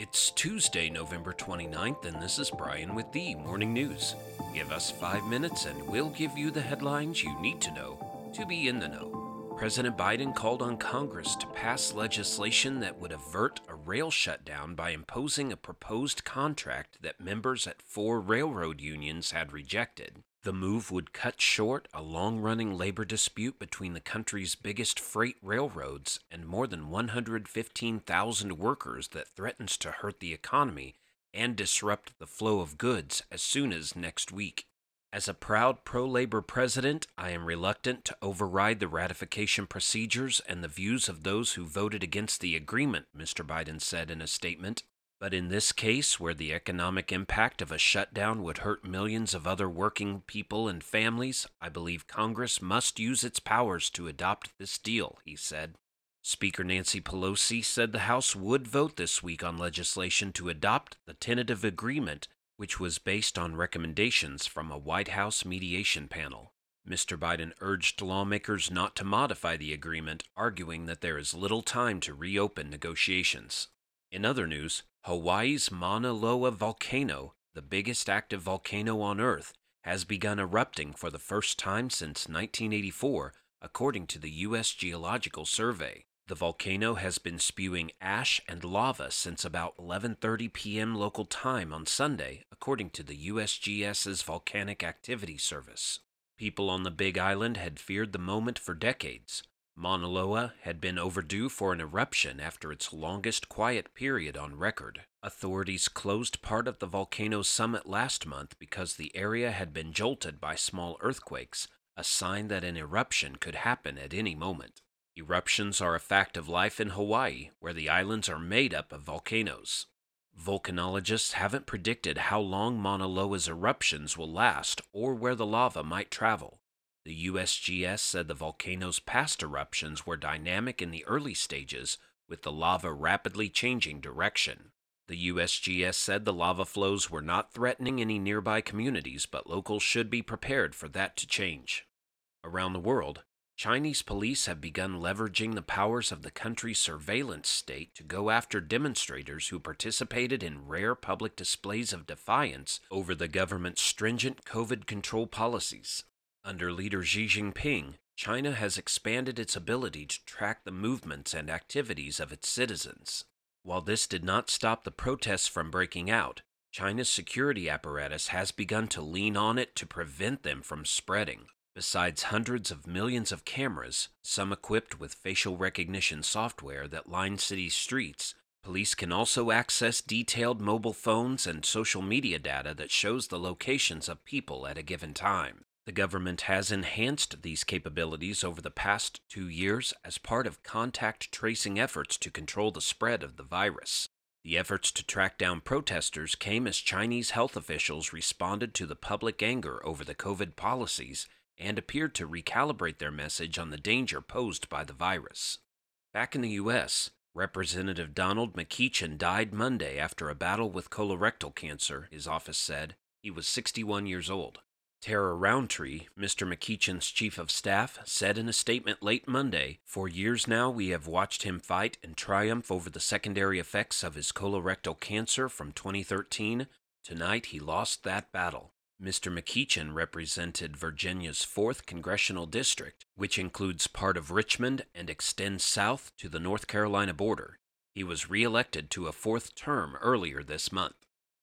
It's Tuesday, November 29th, and this is Brian with the Morning News. Give us five minutes and we'll give you the headlines you need to know to be in the know. President Biden called on Congress to pass legislation that would avert a rail shutdown by imposing a proposed contract that members at four railroad unions had rejected. The move would cut short a long running labor dispute between the country's biggest freight railroads and more than 115,000 workers that threatens to hurt the economy and disrupt the flow of goods as soon as next week. As a proud pro labor president, I am reluctant to override the ratification procedures and the views of those who voted against the agreement, Mr. Biden said in a statement. But in this case, where the economic impact of a shutdown would hurt millions of other working people and families, I believe Congress must use its powers to adopt this deal, he said. Speaker Nancy Pelosi said the House would vote this week on legislation to adopt the tentative agreement, which was based on recommendations from a White House mediation panel. Mr. Biden urged lawmakers not to modify the agreement, arguing that there is little time to reopen negotiations. In other news, Hawaii's Mauna Loa volcano, the biggest active volcano on Earth, has begun erupting for the first time since 1984, according to the U.S. Geological Survey. The volcano has been spewing ash and lava since about 11:30 p.m. local time on Sunday, according to the USGS's Volcanic Activity Service. People on the Big Island had feared the moment for decades. Mauna Loa had been overdue for an eruption after its longest quiet period on record. Authorities closed part of the volcano's summit last month because the area had been jolted by small earthquakes, a sign that an eruption could happen at any moment. Eruptions are a fact of life in Hawaii, where the islands are made up of volcanoes. Volcanologists haven't predicted how long Mauna Loa's eruptions will last or where the lava might travel. The USGS said the volcano's past eruptions were dynamic in the early stages, with the lava rapidly changing direction. The USGS said the lava flows were not threatening any nearby communities, but locals should be prepared for that to change. Around the world, Chinese police have begun leveraging the powers of the country's surveillance state to go after demonstrators who participated in rare public displays of defiance over the government's stringent COVID control policies. Under leader Xi Jinping, China has expanded its ability to track the movements and activities of its citizens. While this did not stop the protests from breaking out, China's security apparatus has begun to lean on it to prevent them from spreading. Besides hundreds of millions of cameras, some equipped with facial recognition software that line city streets, police can also access detailed mobile phones and social media data that shows the locations of people at a given time. The government has enhanced these capabilities over the past two years as part of contact tracing efforts to control the spread of the virus. The efforts to track down protesters came as Chinese health officials responded to the public anger over the COVID policies and appeared to recalibrate their message on the danger posed by the virus. Back in the U.S., Representative Donald McEachin died Monday after a battle with colorectal cancer, his office said. He was 61 years old. Tara Rountree, Mr. McEachin's chief of staff, said in a statement late Monday For years now, we have watched him fight and triumph over the secondary effects of his colorectal cancer from 2013. Tonight, he lost that battle. Mr. McEachin represented Virginia's 4th Congressional District, which includes part of Richmond and extends south to the North Carolina border. He was reelected to a fourth term earlier this month.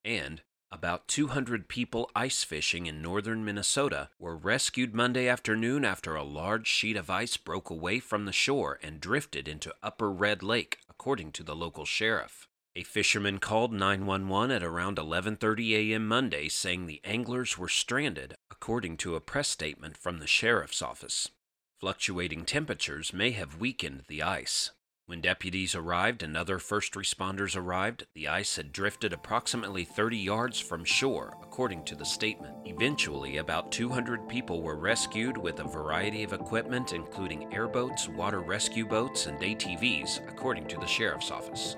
And about 200 people ice fishing in northern Minnesota were rescued Monday afternoon after a large sheet of ice broke away from the shore and drifted into Upper Red Lake, according to the local sheriff. A fisherman called 911 at around 11:30 a.m. Monday saying the anglers were stranded, according to a press statement from the sheriff's office. Fluctuating temperatures may have weakened the ice. When deputies arrived and other first responders arrived, the ice had drifted approximately 30 yards from shore, according to the statement. Eventually, about 200 people were rescued with a variety of equipment, including airboats, water rescue boats, and ATVs, according to the sheriff's office.